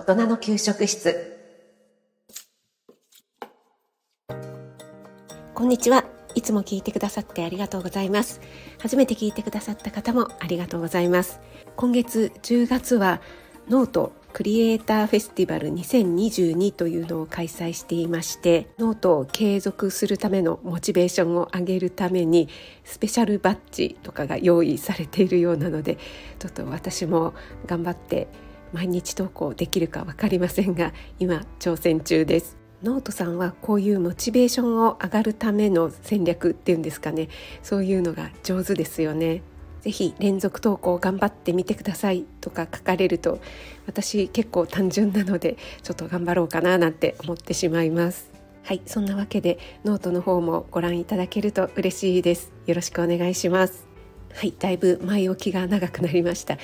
大人の給食室。こんにちは。いつも聞いてくださってありがとうございます。初めて聞いてくださった方もありがとうございます。今月10月はノートクリエイターフェスティバル2022というのを開催していましてノートを継続するためのモチベーションを上げるためにスペシャルバッジとかが用意されているようなのでちょっと私も頑張って毎日投稿できるか分かりませんが今挑戦中です。ノートさんはこういうモチベーションを上がるための戦略っていうんですかね。そういうのが上手ですよね。ぜひ連続投稿頑張ってみてくださいとか書かれると私結構単純なのでちょっと頑張ろうかななんて思ってしまいます。はいそんなわけでノートの方もご覧いただけると嬉しいです。よろしくお願いします。はい、だいぶ前置きが長くなりました。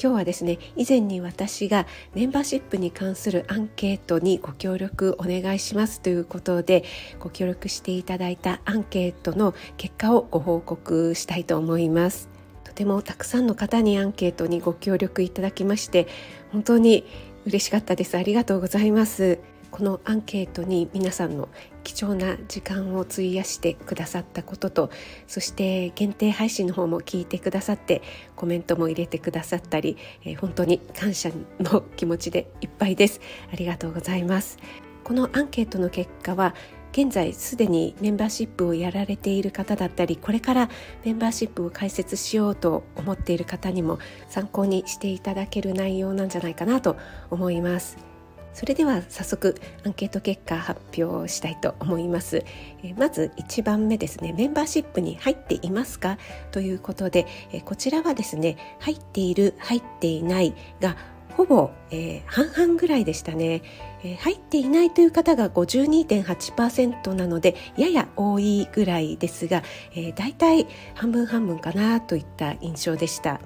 今日はですね以前に私がメンバーシップに関するアンケートにご協力お願いしますということでご協力していただいたアンケートの結果をご報告したいと思います。とてもたくさんの方にアンケートにご協力いただきまして本当に嬉しかったです。ありがとうございます。このアンケートに皆さんの貴重な時間を費やしてくださったこととそして限定配信の方も聞いてくださってコメントも入れてくださったり、えー、本当に感謝の気持ちでいっぱいですありがとうございますこのアンケートの結果は現在すでにメンバーシップをやられている方だったりこれからメンバーシップを開設しようと思っている方にも参考にしていただける内容なんじゃないかなと思います。それでは早速アンケート結果発表したいと思います。えまず1番目ですね、メンバーシップに入っていますか？ということで、えこちらはですね、入っている、入っていないがほぼ、えー、半々ぐらいでしたね、えー、入っていないという方が52.8%なのでやや多いぐらいですが、えー、だいたい半分半分かなといった印象でした。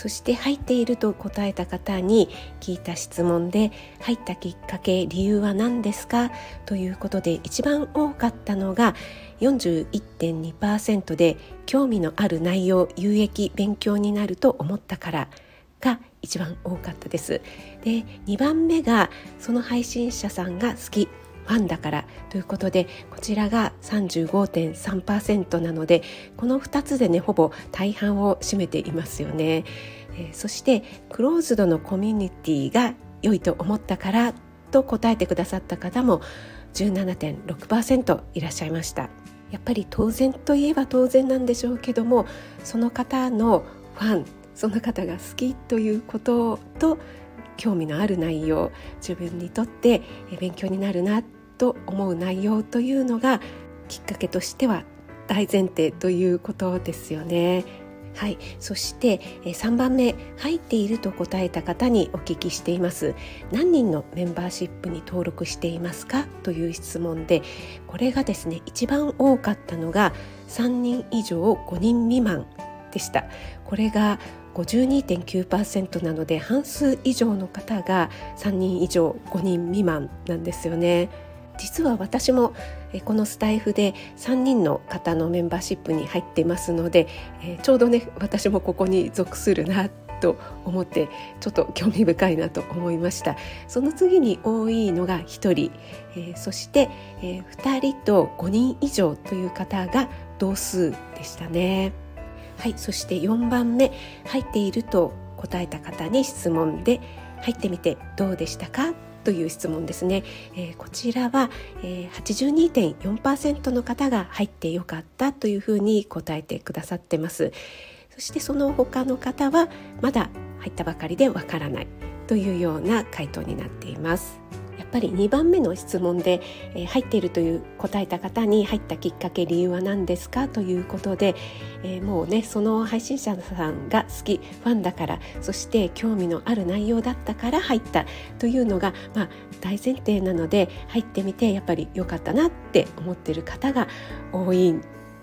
そして入っていると答えた方に聞いた質問で入ったきっかけ理由は何ですかということで一番多かったのが41.2%で興味のある内容有益勉強になると思ったからが一番多かったです。で2番目がその配信者さんが好き。ファンだからということでこちらが35.3%なのでこの2つでねほぼ大半を占めていますよね、えー、そしてクローズドのコミュニティが良いと思ったからと答えてくださった方も17.6%いらっしゃいました。やっぱり当然といえば当然なんでしょうけどもその方のファンその方が好きということと興味のある内容自分にとって勉強になるなと思う内容というのがきっかけとしては大前提ということですよね。はい、そして3番目入っていると答えた方にお聞きしています何人のメンバーシップに登録していますかという質問でこれがですね一番多かったのが3人以上5人未満でしたこれが52.9%なので半数以上の方が3人以上5人未満なんですよね。実は私もこのスタイフで3人の方のメンバーシップに入ってますのでちょうどね私もここに属するなと思ってちょっと興味深いなと思いました。その次に多いのが1人、えそして、え2人と5人以上という方が同数でしたね。はいそして4番目入っていると答えた方に質問で入ってみてどうでしたか？という質問ですね、えー、こちらは、えー、82.4%の方が入ってよかったというふうに答えてくださってます。そしてその他の方はまだ入ったばかりでわからないというような回答になっています。ぱり2番目の質問で、えー、入っているという答えた方に入ったきっかけ理由は何ですかということで、えー、もうねその配信者さんが好きファンだからそして興味のある内容だったから入ったというのが、まあ、大前提なので入ってみてやっぱり良かったなって思ってる方が多いっ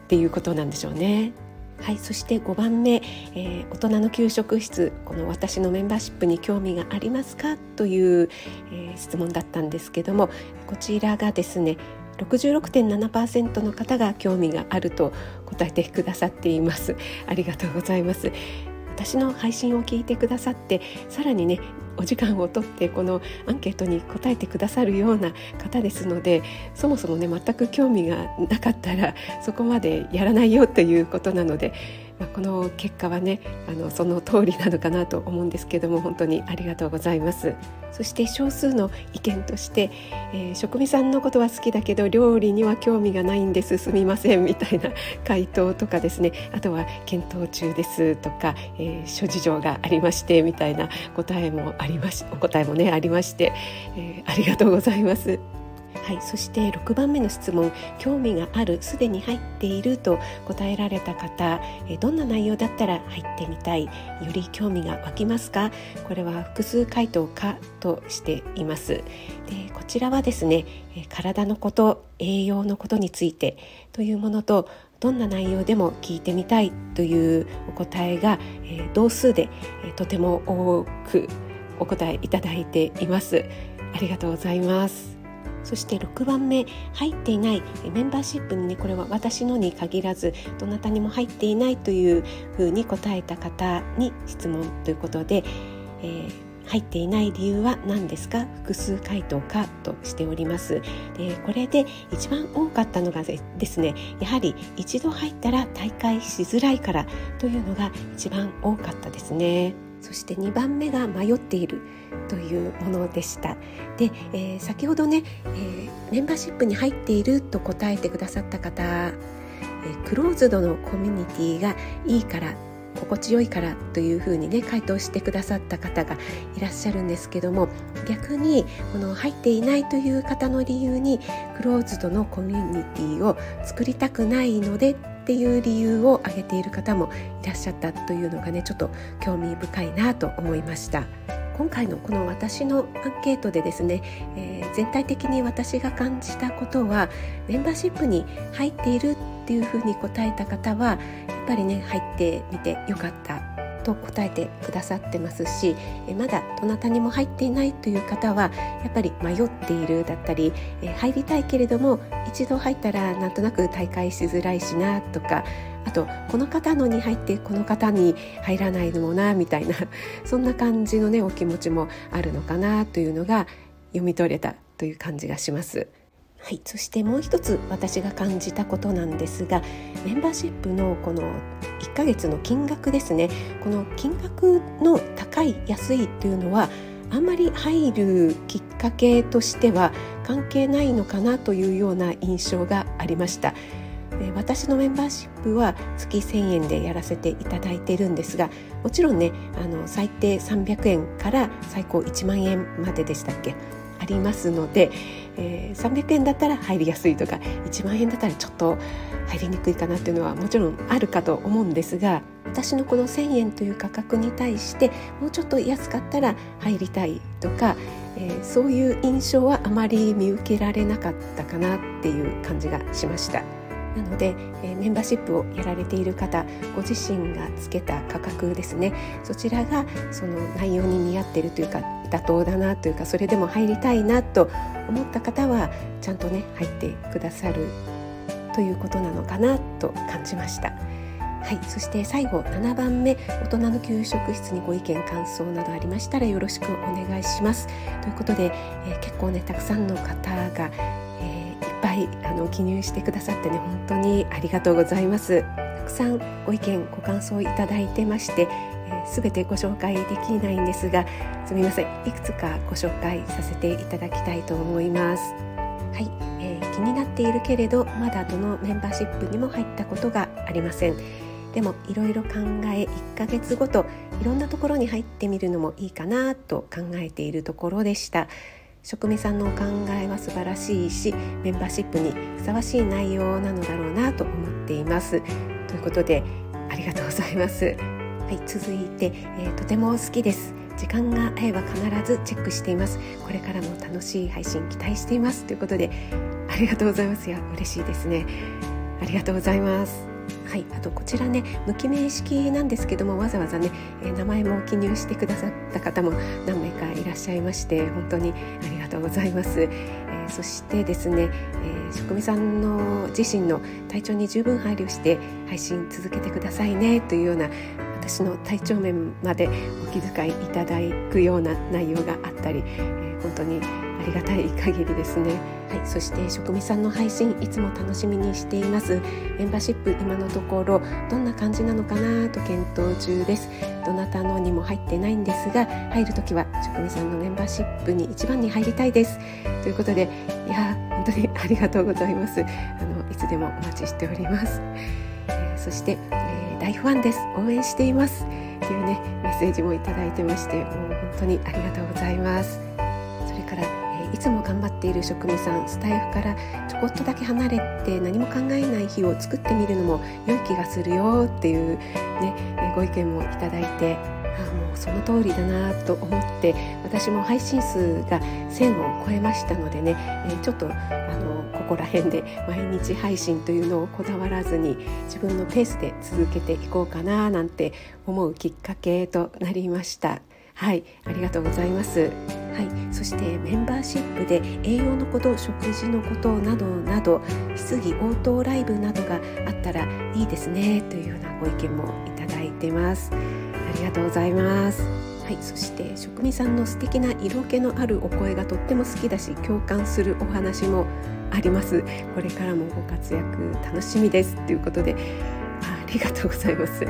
ていうことなんでしょうね。はい、そして5番目、えー、大人の給食室この私のメンバーシップに興味がありますか？という、えー、質問だったんですけどもこちらがですね66.7%の方が興味があると答えてくださっています。ありがとうございます。私の配信を聞いてくださってさらにねお時間をとってこのアンケートに答えてくださるような方ですのでそもそもね全く興味がなかったらそこまでやらないよということなのでまあ、この結果はねあのその通りなのかなと思うんですけども本当にありがとうございます。そして少数の意見として、えー、職味さんのことは好きだけど料理には興味がないんです。すみませんみたいな回答とかですね。あとは検討中ですとか、えー、諸事情がありましてみたいな答えもありましお答えもねありまして、えー、ありがとうございます。はい、そして6番目の質問興味があるすでに入っていると答えられた方どんな内容だったら入ってみたいより興味が湧きますか？これは複数回答かとしています。でこちらはですね体のこと栄養のことについてというものとどんな内容でも聞いてみたいというお答えが、え同数で、えとても多くお答えいただいています。ありがとうございます。そして6番目入っていないメンバーシップにねこれは私のに限らずどなたにも入っていないというふうに答えた方に質問ということで、えー、入っていない理由は何ですか？複数回答かとしております。でこれで一番多かったのがですねやはり一度入ったら大会しづらいからというのが一番多かったですね。そして2番目が迷っているというものでした。で、えー、先ほどね、えー、メンバーシップに入っていると答えてくださった方、えー、クローズドのコミュニティがいいから心地よいからというふうにね回答してくださった方がいらっしゃるんですけども逆にこの入っていないという方の理由にクローズドのコミュニティを作りたくないのでっていう理由を挙げている方もいらっしゃったというのがねちょっと興味深いなと思いました。今回のこの私のアンケートでですね、えー、全体的に私が感じたことはメンバーシップに入っているっていうふうに答えた方はやっぱりね入ってみてよかったと答えてくださってますしまだどなたにも入っていないという方はやっぱり迷っているだったり入りたいけれども一度入ったらなんとなく大会しづらいしなとかあとこの方のに入ってこの方に入らないのもなみたいな そんな感じのねお気持ちもあるのかなというのが読み取れたという感じがします。はい、そしてもう一つ私が感じたことなんですがメンバーシップのこのヶ月の金額ですねこの金額の高い安いというのはあんまり入るきっかけとしては関係ないのかなというような印象がありました。私のメンバーシップは月1000円でやらせていただいているんですがもちろんねあの最低300円から最高1万円まででしたっけ？ありますので、えー、300円だったら入りやすいとか1万円だったらちょっと入りにくいかなっていうのはもちろんあるかと思うんですが私のこの1,000円という価格に対してもうちょっと安かったら入りたいとか、えー、そういう印象はあまり見受けられなかったかなっていう感じがしました。なので、えー、メンバーシップをやられている方ご自身がつけた価格ですねそちらがその内容に似合っているというか妥当だなというかそれでも入りたいなと思った方はちゃんとね入ってくださるということなのかなと感じました。はい、そして最後7番目大人の給食室にご意見感想などありましたらよろしくお願いしますということで、えー、結構ねたくさんの方が、えー、いっぱいあの記入してくださってね本当にありがとうございますたくさんご意見ご感想いただいてまして、えー、全てご紹介できないんですがすみません。いくつかご紹介させていただきたいと思います。はい、えー、気になっているけれどまだどのメンバーシップにも入ったことがありません。でもいろいろ考え1ヶ月ごといろんなところに入ってみるのもいいかなと考えているところでした。職味さんのお考えは素晴らしいしメンバーシップにふさわしい内容なのだろうなと思っています。ということでありがとうございます。はい続いて、えー、とても好きです。時間が合えば必ずチェックしています。これからも楽しい配信期待しています。ということでありがとうございます。いや嬉しいですね。ありがとうございます。はい、あとこちらね無記名式なんですけどもわざわざね、えー、名前も記入してくださった方も何名かいらっしゃいまして本当にありがとうございます。えー、そしてですね、えー、職味さんの自身の体調に十分配慮して配信続けてくださいねというような私の体調面までお気遣いいただくような内容があったり、えー、本当にありがたい限りですね。はい、そして職味さんの配信いつも楽しみにしています。メンバーシップ今のところどんな感じなのかなと検討中です。どなたのにも入ってないんですが入るときは職味さんのメンバーシップに一番に入りたいです。ということでいや本当にありがとうございます。あのいつでもお待ちしております、えー、そして、大ファンです。応援しています。っていうねメッセージもいただいてましてもう本当にありがとうございます。それからえいつも頑張っている職務さんスタイフからちょこっとだけ離れて何も考えない日を作ってみるのも良い気がするよっていう、ねえ、ご意見もいただいてあもうその通りだなと思って私も配信数が1000を超えましたのでね、えちょっとあのここら辺で毎日配信というのをこだわらずに自分のペースで続けていこうかななんて思うきっかけとなりました。はいありがとうございますはいそしてメンバーシップで栄養のこと食事のことなどなど質疑応答ライブなどがあったらいいですねというようなご意見もいただいてますりがとうございます。はい、そして職味さんの素敵な色気のあるお声がとっても好きだし共感するお話もあります。これからもご活躍楽しみです。ということでありがとうございます。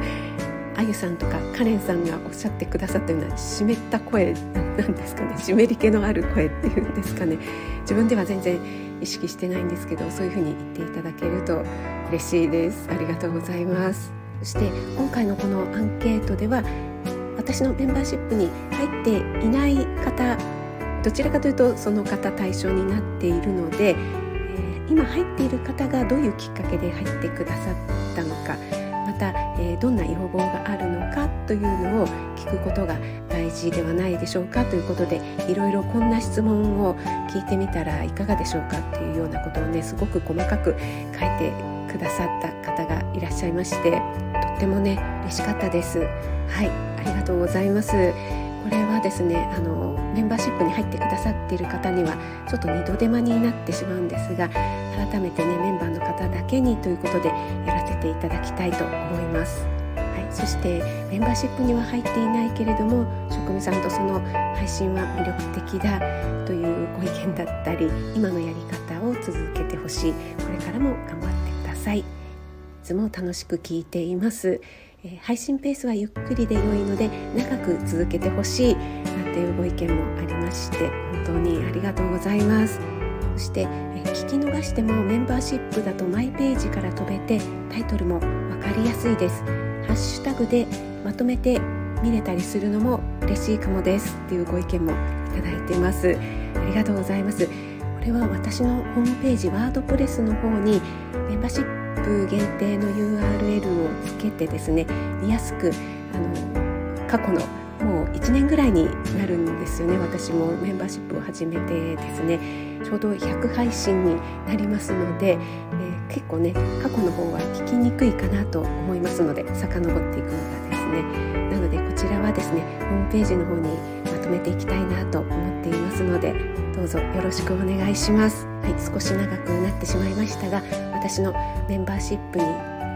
あゆさんとかカレンさんがおっしゃってくださったような湿った声なんですかね。湿り気のある声っていうんですかね。自分では全然意識してないんですけどそういうふうに言っていただけると嬉しいです。ありがとうございます。して今回のこのアンケートでは私のメンバーシップに入っていない方どちらかというとその方対象になっているので、えー、今入っている方がどういうきっかけで入ってくださったのかまた、えー、どんな要望があるのかというのを聞くことが大事ではないでしょうかということでいろいろこんな質問を聞いてみたらいかがでしょうかっていうようなことをねすごく細かく書いてくださった方がいらっしゃいましてとってもね嬉しかったです。はいありがとうございます。これはですねあのメンバーシップに入ってくださっている方にはちょっと二度手間になってしまうんですが改めてねメンバーの方だけにということでやらせていただきたいと思います。はい、そしてメンバーシップには入っていないけれども職務さんとその配信は魅力的だというご意見だったり今のやり方を続けてほしい。これからも頑張ってさい。いつも楽しく聞いています。え配信ペースはゆっくりで良いので長く続けてほしい。なんていうご意見もありまして本当にありがとうございます。そして、え聞き逃してもメンバーシップだとマイページから飛べてタイトルも分かりやすいです。ハッシュタグでまとめて見れたりするのも嬉しいかもです。っていうご意見もいただいてます。ありがとうございます。これは私のホームページワードプレスの方にンバーシップ限定の URL をつけてですね見やすくあの過去のもう1年ぐらいになるんですよね私もメンバーシップを始めてですねちょうど100配信になりますので、えー、結構ね過去の方は聞きにくいかなと思いますので遡っていくのがですねなのでこちらはですねホームページの方にまとめていきたいなと思っていますのでどうぞよろしくお願いします。はい、少し長くなってしまいましたが私のメンバーシップに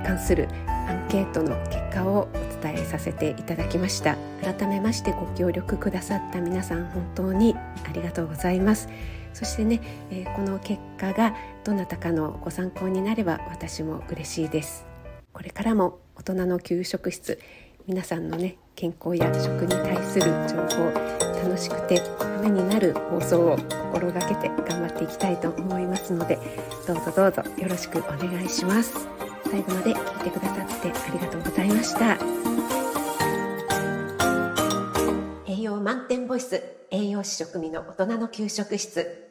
関するアンケートの結果をお伝えさせていただきました。改めましてご協力くださった皆さん本当にありがとうございます。そしてね、えー、この結果がどなたかのご参考になれば私も嬉しいです。これからも大人の給食室皆さんのね健康や食に対する情報楽しくてためになる放送を心がけて頑張っていきたいと思いますのでどうぞどうぞよろしくお願いします。最後まで聞いてくださってありがとうございました。栄養満点ボイス栄養士食味の大人の給食室。